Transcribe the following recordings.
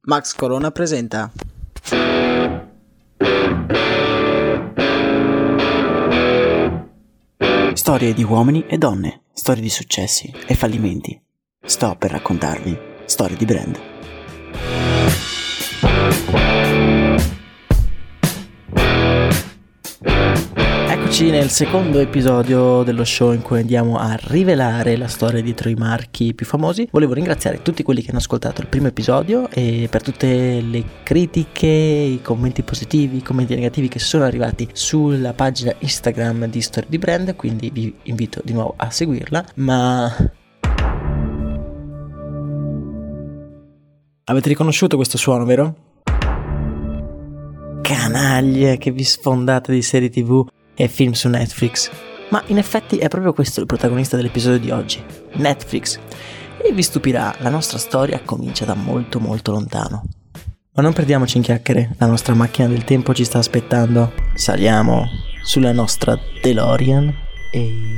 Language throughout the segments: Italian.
Max Corona presenta. Storie di uomini e donne, storie di successi e fallimenti. Sto per raccontarvi storie di brand. Eccoci nel secondo episodio dello show in cui andiamo a rivelare la storia dietro i marchi più famosi. Volevo ringraziare tutti quelli che hanno ascoltato il primo episodio e per tutte le critiche, i commenti positivi, i commenti negativi che sono arrivati sulla pagina Instagram di Story di Brand, quindi vi invito di nuovo a seguirla. Ma Avete riconosciuto questo suono, vero? Canaglie che vi sfondate di serie tv e film su Netflix. Ma in effetti è proprio questo il protagonista dell'episodio di oggi, Netflix. E vi stupirà, la nostra storia comincia da molto molto lontano. Ma non perdiamoci in chiacchiere, la nostra macchina del tempo ci sta aspettando. Saliamo sulla nostra DeLorean e...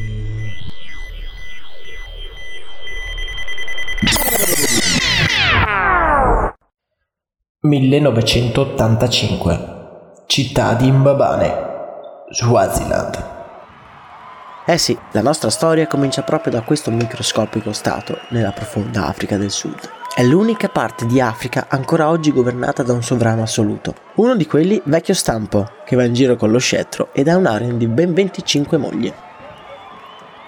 ...1985 Città di Mbabane Swaziland. Eh sì, la nostra storia comincia proprio da questo microscopico stato nella profonda Africa del Sud. È l'unica parte di Africa ancora oggi governata da un sovrano assoluto. Uno di quelli vecchio stampo, che va in giro con lo scettro ed ha un harem di ben 25 mogli.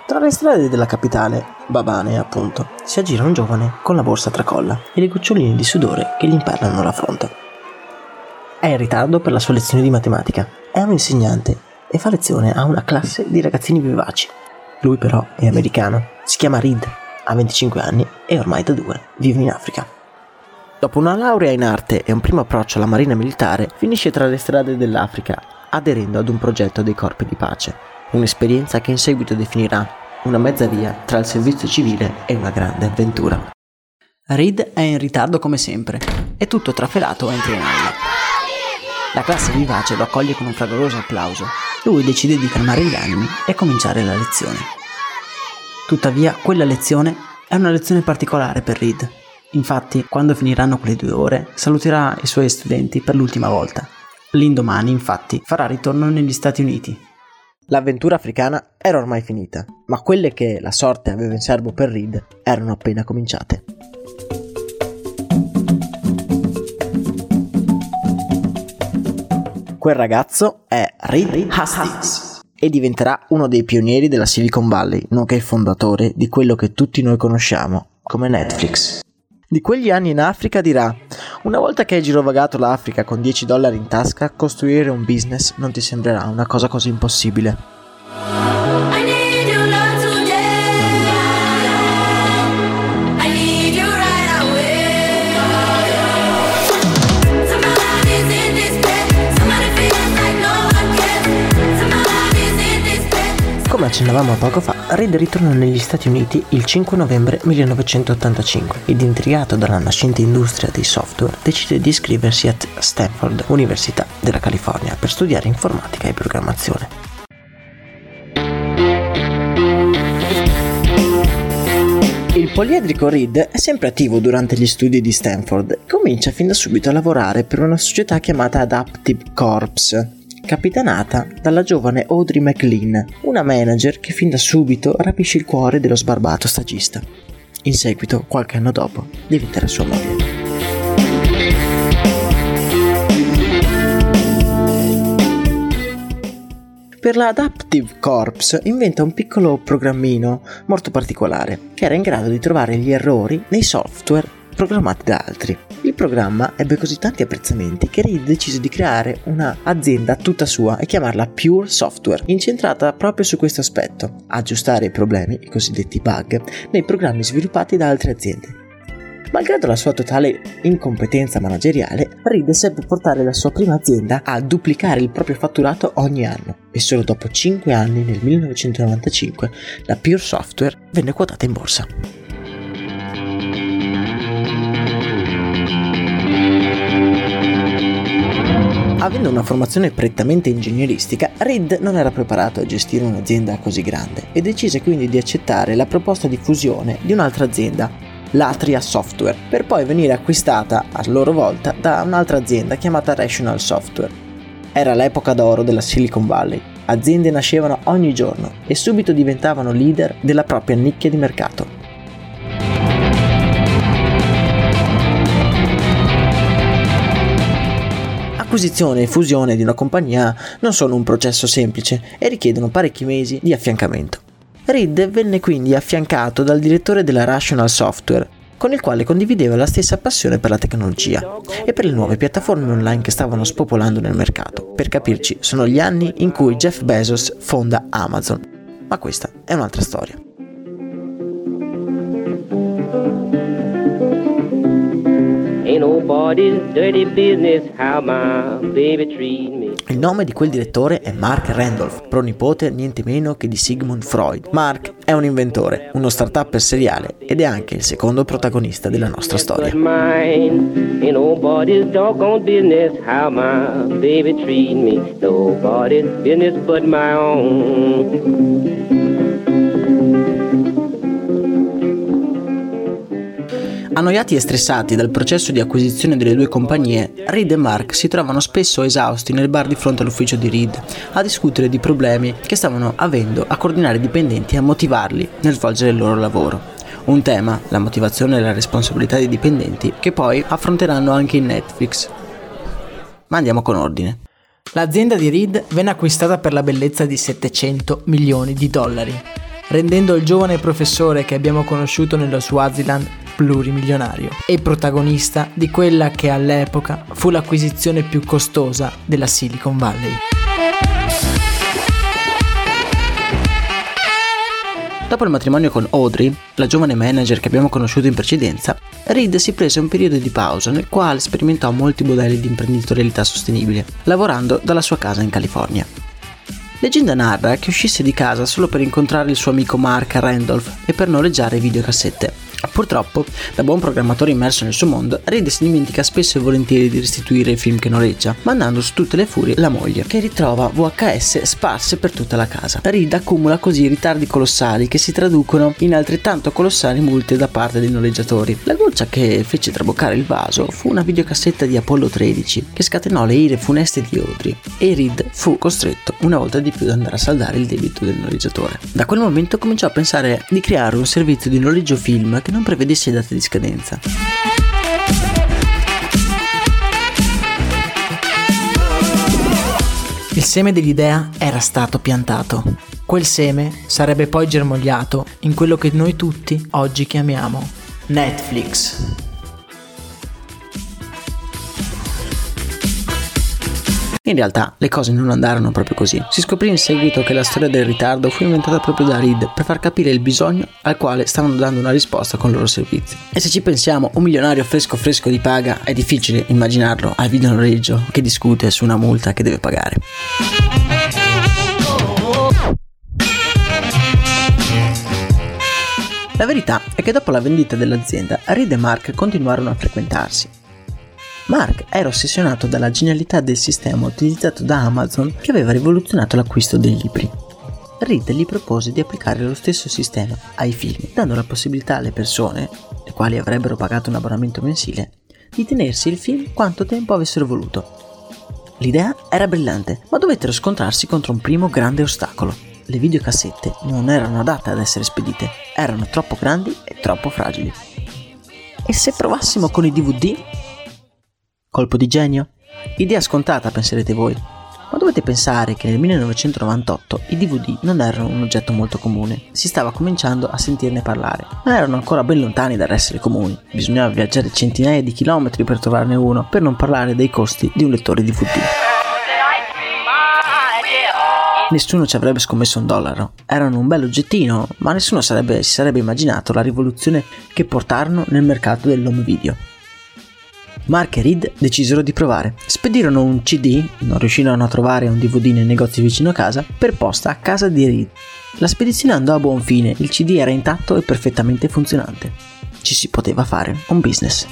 Tra le strade della capitale, Babane appunto, si aggira un giovane con la borsa tracolla e le goccioline di sudore che gli impernano la fronte. È in ritardo per la sua lezione di matematica. È un insegnante e fa lezione a una classe di ragazzini vivaci. Lui però è americano, si chiama Reed, ha 25 anni e ormai da due vive in Africa. Dopo una laurea in arte e un primo approccio alla marina militare, finisce tra le strade dell'Africa, aderendo ad un progetto dei corpi di pace, un'esperienza che in seguito definirà una mezza via tra il servizio civile e una grande avventura. Reed è in ritardo come sempre, e tutto trafelato entra in aula. La classe vivace lo accoglie con un fragoroso applauso lui decide di calmare gli animi e cominciare la lezione. Tuttavia, quella lezione è una lezione particolare per Reed. Infatti, quando finiranno quelle due ore, saluterà i suoi studenti per l'ultima volta. L'indomani, infatti, farà ritorno negli Stati Uniti. L'avventura africana era ormai finita, ma quelle che la sorte aveva in serbo per Reed erano appena cominciate. Quel ragazzo è Reed Hastings e diventerà uno dei pionieri della Silicon Valley, nonché il fondatore di quello che tutti noi conosciamo come Netflix. Di quegli anni in Africa dirà: Una volta che hai girovagato l'Africa con 10 dollari in tasca, costruire un business non ti sembrerà una cosa così impossibile. Accennavamo poco fa, Reed ritornò negli Stati Uniti il 5 novembre 1985 ed intrigato dalla nascente industria dei software decide di iscriversi a Stanford, Università della California, per studiare informatica e programmazione. Il poliedrico Reed è sempre attivo durante gli studi di Stanford. E comincia fin da subito a lavorare per una società chiamata Adaptive Corps, capitanata dalla giovane Audrey McLean, una manager che fin da subito rapisce il cuore dello sbarbato stagista. In seguito, qualche anno dopo, diventerà sua moglie. Per la Adaptive Corps inventa un piccolo programmino molto particolare che era in grado di trovare gli errori nei software programmati da altri. Il programma ebbe così tanti apprezzamenti che Reed decise di creare un'azienda tutta sua e chiamarla Pure Software, incentrata proprio su questo aspetto, aggiustare i problemi, i cosiddetti bug, nei programmi sviluppati da altre aziende. Malgrado la sua totale incompetenza manageriale, Reed seppe portare la sua prima azienda a duplicare il proprio fatturato ogni anno e solo dopo 5 anni, nel 1995, la Pure Software venne quotata in borsa. Avendo una formazione prettamente ingegneristica, Reed non era preparato a gestire un'azienda così grande e decise quindi di accettare la proposta di fusione di un'altra azienda, l'Atria Software, per poi venire acquistata a loro volta da un'altra azienda chiamata Rational Software. Era l'epoca d'oro della Silicon Valley. Aziende nascevano ogni giorno e subito diventavano leader della propria nicchia di mercato. Acquisizione e fusione di una compagnia non sono un processo semplice e richiedono parecchi mesi di affiancamento. Reed venne quindi affiancato dal direttore della Rational Software, con il quale condivideva la stessa passione per la tecnologia e per le nuove piattaforme online che stavano spopolando nel mercato. Per capirci, sono gli anni in cui Jeff Bezos fonda Amazon. Ma questa è un'altra storia. Il nome di quel direttore è Mark Randolph, pronipote niente meno che di Sigmund Freud. Mark è un inventore, uno start-up seriale ed è anche il secondo protagonista della nostra storia. Nobody's business but my own. Annoiati e stressati dal processo di acquisizione delle due compagnie, Reed e Mark si trovano spesso esausti nel bar di fronte all'ufficio di Reed a discutere di problemi che stavano avendo a coordinare i dipendenti e a motivarli nel svolgere il loro lavoro. Un tema, la motivazione e la responsabilità dei dipendenti, che poi affronteranno anche in Netflix. Ma andiamo con ordine. L'azienda di Reed venne acquistata per la bellezza di 700 milioni di dollari, rendendo il giovane professore che abbiamo conosciuto nello Swaziland plurimilionario e protagonista di quella che all'epoca fu l'acquisizione più costosa della Silicon Valley. Dopo il matrimonio con Audrey, la giovane manager che abbiamo conosciuto in precedenza, Reed si prese un periodo di pausa nel quale sperimentò molti modelli di imprenditorialità sostenibile, lavorando dalla sua casa in California. Leggenda narra che uscisse di casa solo per incontrare il suo amico Mark Randolph e per noleggiare videocassette. Purtroppo, da buon programmatore immerso nel suo mondo, Reed si dimentica spesso e volentieri di restituire i film che noleggia, mandando su tutte le furie la moglie, che ritrova VHS sparse per tutta la casa. Reed accumula così ritardi colossali che si traducono in altrettanto colossali multe da parte dei noleggiatori. La goccia che fece traboccare il vaso fu una videocassetta di Apollo 13 che scatenò le ire funeste di Audrey e Reed fu costretto una volta di più ad andare a saldare il debito del noleggiatore. Da quel momento cominciò a pensare di creare un servizio di noleggio film che non prevedesse date di scadenza. Il seme dell'idea era stato piantato. Quel seme sarebbe poi germogliato in quello che noi tutti oggi chiamiamo Netflix. In realtà le cose non andarono proprio così. Si scoprì in seguito che la storia del ritardo fu inventata proprio da Reed per far capire il bisogno al quale stavano dando una risposta con i loro servizi. E se ci pensiamo, un milionario fresco fresco di paga è difficile immaginarlo al video noleggio che discute su una multa che deve pagare. La verità è che dopo la vendita dell'azienda, Reed e Mark continuarono a frequentarsi. Mark era ossessionato dalla genialità del sistema utilizzato da Amazon che aveva rivoluzionato l'acquisto dei libri. Reed gli propose di applicare lo stesso sistema ai film, dando la possibilità alle persone, le quali avrebbero pagato un abbonamento mensile, di tenersi il film quanto tempo avessero voluto. L'idea era brillante, ma dovettero scontrarsi contro un primo grande ostacolo. Le videocassette non erano adatte ad essere spedite, erano troppo grandi e troppo fragili. E se provassimo con i DVD? Colpo di genio? Idea scontata, penserete voi, ma dovete pensare che nel 1998 i DVD non erano un oggetto molto comune, si stava cominciando a sentirne parlare, ma erano ancora ben lontani dall'essere comuni, bisognava viaggiare centinaia di chilometri per trovarne uno, per non parlare dei costi di un lettore DVD. Nessuno ci avrebbe scommesso un dollaro. Erano un bel oggettino, ma nessuno sarebbe, si sarebbe immaginato la rivoluzione che portarono nel mercato dell'home video. Mark e Reed decisero di provare. Spedirono un CD, non riuscirono a trovare un DVD nei negozi vicino a casa, per posta a casa di Reed. La spedizione andò a buon fine, il CD era intatto e perfettamente funzionante. Ci si poteva fare un business.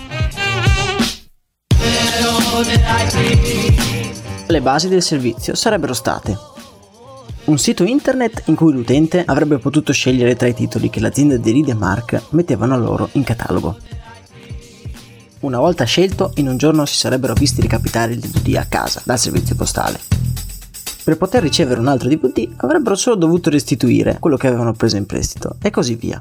Le basi del servizio sarebbero state un sito internet in cui l'utente avrebbe potuto scegliere tra i titoli che l'azienda di Reed e Mark mettevano loro in catalogo una volta scelto, in un giorno si sarebbero visti ricapitare il DVD a casa dal servizio postale. Per poter ricevere un altro DVD avrebbero solo dovuto restituire quello che avevano preso in prestito e così via.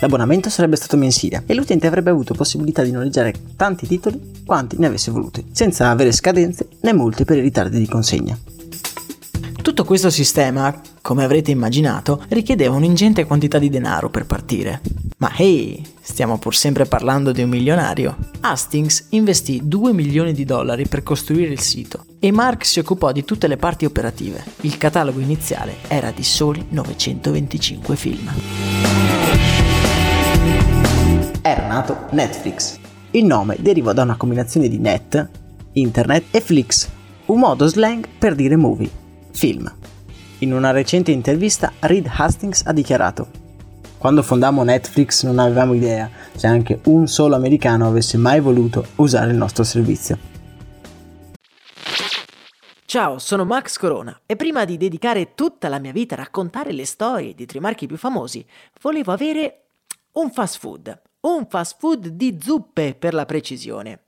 L'abbonamento sarebbe stato mensile e l'utente avrebbe avuto possibilità di noleggiare tanti titoli quanti ne avesse voluti, senza avere scadenze né multe per i ritardi di consegna. Tutto questo sistema, come avrete immaginato, richiedeva un'ingente quantità di denaro per partire. Ma hey, stiamo pur sempre parlando di un milionario. Hastings investì 2 milioni di dollari per costruire il sito e Mark si occupò di tutte le parti operative. Il catalogo iniziale era di soli 925 film. Era nato Netflix. Il nome derivò da una combinazione di net, internet e flix, un modo slang per dire movie film. In una recente intervista Reed Hastings ha dichiarato Quando fondammo Netflix non avevamo idea se anche un solo americano avesse mai voluto usare il nostro servizio. Ciao, sono Max Corona e prima di dedicare tutta la mia vita a raccontare le storie di tre marchi più famosi, volevo avere un fast food. Un fast food di zuppe per la precisione.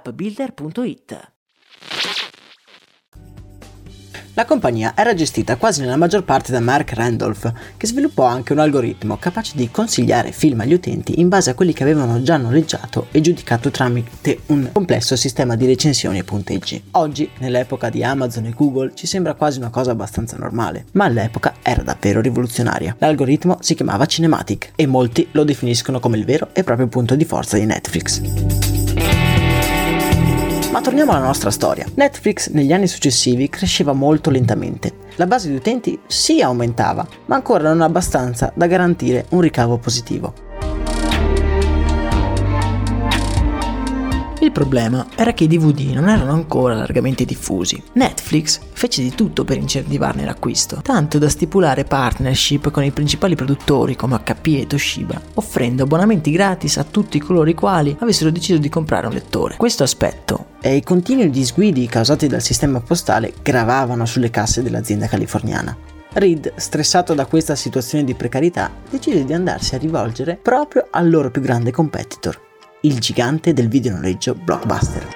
www.startupbuilder.it. La compagnia era gestita quasi nella maggior parte da Mark Randolph, che sviluppò anche un algoritmo capace di consigliare film agli utenti in base a quelli che avevano già noleggiato e giudicato tramite un complesso sistema di recensioni e punteggi. Oggi, nell'epoca di Amazon e Google, ci sembra quasi una cosa abbastanza normale, ma all'epoca era davvero rivoluzionaria. L'algoritmo si chiamava Cinematic e molti lo definiscono come il vero e proprio punto di forza di Netflix. Ma torniamo alla nostra storia. Netflix negli anni successivi cresceva molto lentamente. La base di utenti sì aumentava, ma ancora non abbastanza da garantire un ricavo positivo. Problema era che i DVD non erano ancora largamente diffusi. Netflix fece di tutto per incentivarne l'acquisto, tanto da stipulare partnership con i principali produttori come HP e Toshiba, offrendo abbonamenti gratis a tutti coloro i quali avessero deciso di comprare un lettore. Questo aspetto e i continui disguidi causati dal sistema postale gravavano sulle casse dell'azienda californiana. Reed, stressato da questa situazione di precarietà, decide di andarsi a rivolgere proprio al loro più grande competitor, il gigante del videonoleggio Blockbuster.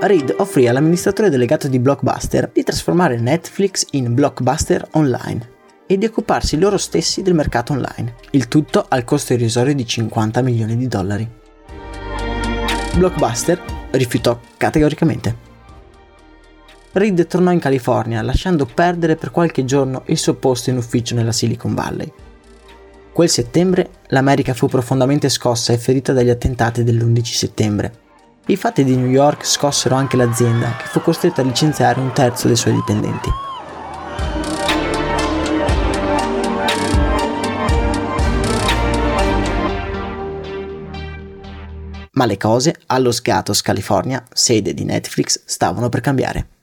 Reed offrì all'amministratore delegato di Blockbuster di trasformare Netflix in Blockbuster Online e di occuparsi loro stessi del mercato online, il tutto al costo irrisorio di 50 milioni di dollari. Blockbuster rifiutò categoricamente. Reed tornò in California lasciando perdere per qualche giorno il suo posto in ufficio nella Silicon Valley. Quel settembre l'America fu profondamente scossa e ferita dagli attentati dell'11 settembre. I fatti di New York scossero anche l'azienda, che fu costretta a licenziare un terzo dei suoi dipendenti. Ma le cose a Los Gatos, California, sede di Netflix, stavano per cambiare.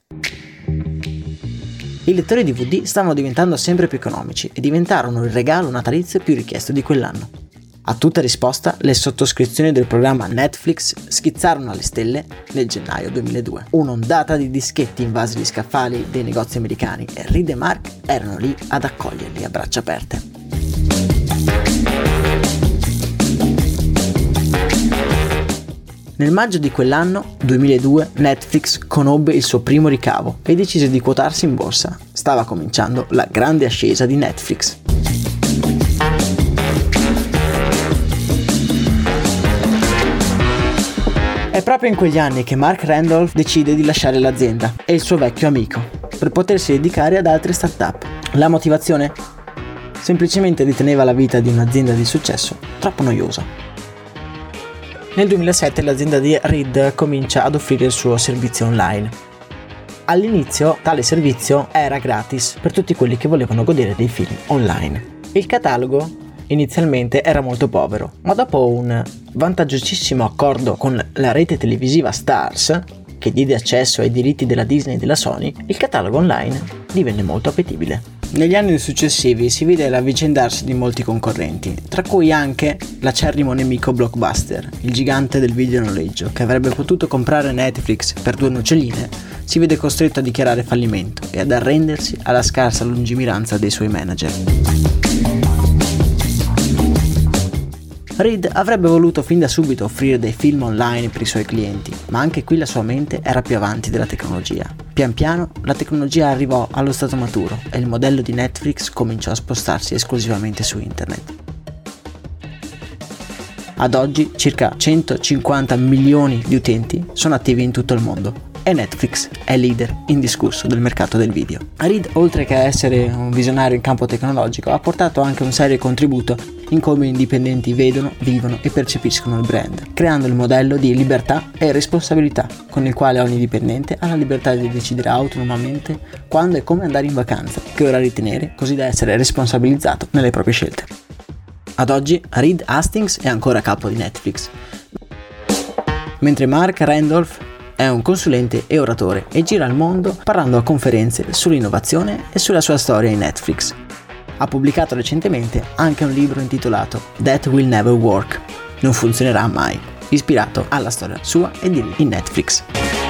I lettori DVD stavano diventando sempre più economici e diventarono il regalo natalizio più richiesto di quell'anno. A tutta risposta, le sottoscrizioni del programma Netflix schizzarono alle stelle nel gennaio 2002. Un'ondata di dischetti invasi gli scaffali dei negozi americani e Reed e Mark erano lì ad accoglierli a braccia aperte. Nel maggio di quell'anno, 2002, Netflix conobbe il suo primo ricavo e decise di quotarsi in borsa. Stava cominciando la grande ascesa di Netflix. È proprio in quegli anni che Mark Randolph decide di lasciare l'azienda e il suo vecchio amico per potersi dedicare ad altre start-up. La motivazione? Semplicemente riteneva la vita di un'azienda di successo troppo noiosa. Nel 2007 l'azienda di Reed comincia ad offrire il suo servizio online. All'inizio tale servizio era gratis per tutti quelli che volevano godere dei film online. Il catalogo inizialmente era molto povero, ma dopo un vantaggiosissimo accordo con la rete televisiva Stars, che diede accesso ai diritti della Disney e della Sony, il catalogo online divenne molto appetibile. Negli anni successivi si vede l'avvicendarsi di molti concorrenti, tra cui anche l'acerrimo nemico Blockbuster, il gigante del videonoleggio, che avrebbe potuto comprare Netflix per due noccioline, si vede costretto a dichiarare fallimento e ad arrendersi alla scarsa lungimiranza dei suoi manager. Reed avrebbe voluto fin da subito offrire dei film online per i suoi clienti, ma anche qui la sua mente era più avanti della tecnologia. Pian piano la tecnologia arrivò allo stato maturo e il modello di Netflix cominciò a spostarsi esclusivamente su internet. Ad oggi circa 150 milioni di utenti sono attivi in tutto il mondo e Netflix è leader indiscusso del mercato del video. Reed, oltre che essere un visionario in campo tecnologico, ha portato anche un serio contributo in come i dipendenti vedono, vivono e percepiscono il brand, creando il modello di libertà e responsabilità, con il quale ogni dipendente ha la libertà di decidere autonomamente quando e come andare in vacanza, che ora ritenere, così da essere responsabilizzato nelle proprie scelte. Ad oggi Reed Hastings è ancora capo di Netflix, mentre Mark Randolph è un consulente e oratore e gira il mondo parlando a conferenze sull'innovazione e sulla sua storia in Netflix. Ha pubblicato recentemente anche un libro intitolato That Will Never Work, non funzionerà mai, ispirato alla storia sua e di in Netflix.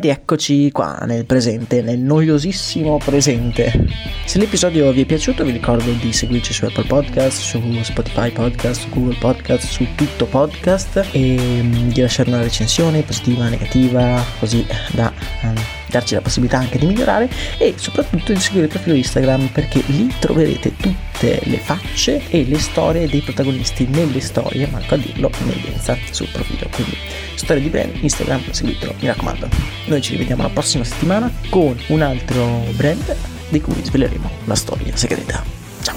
Rieccoci qua nel presente, nel noiosissimo presente. Se l'episodio vi è piaciuto vi ricordo di seguirci su Apple Podcast, su Spotify Podcast, su Google Podcast, su tutto podcast e mm, di lasciare una recensione positiva, negativa, così da darci la possibilità anche di migliorare e soprattutto di seguire il profilo Instagram perché lì troverete tutte le facce e le storie dei protagonisti nelle storie, manco a dirlo, in evidenza sul profilo. Quindi storia di brand, Instagram, seguitelo, mi raccomando. Noi ci rivediamo la prossima settimana con un altro brand di cui sveleremo la storia segreta. Ciao!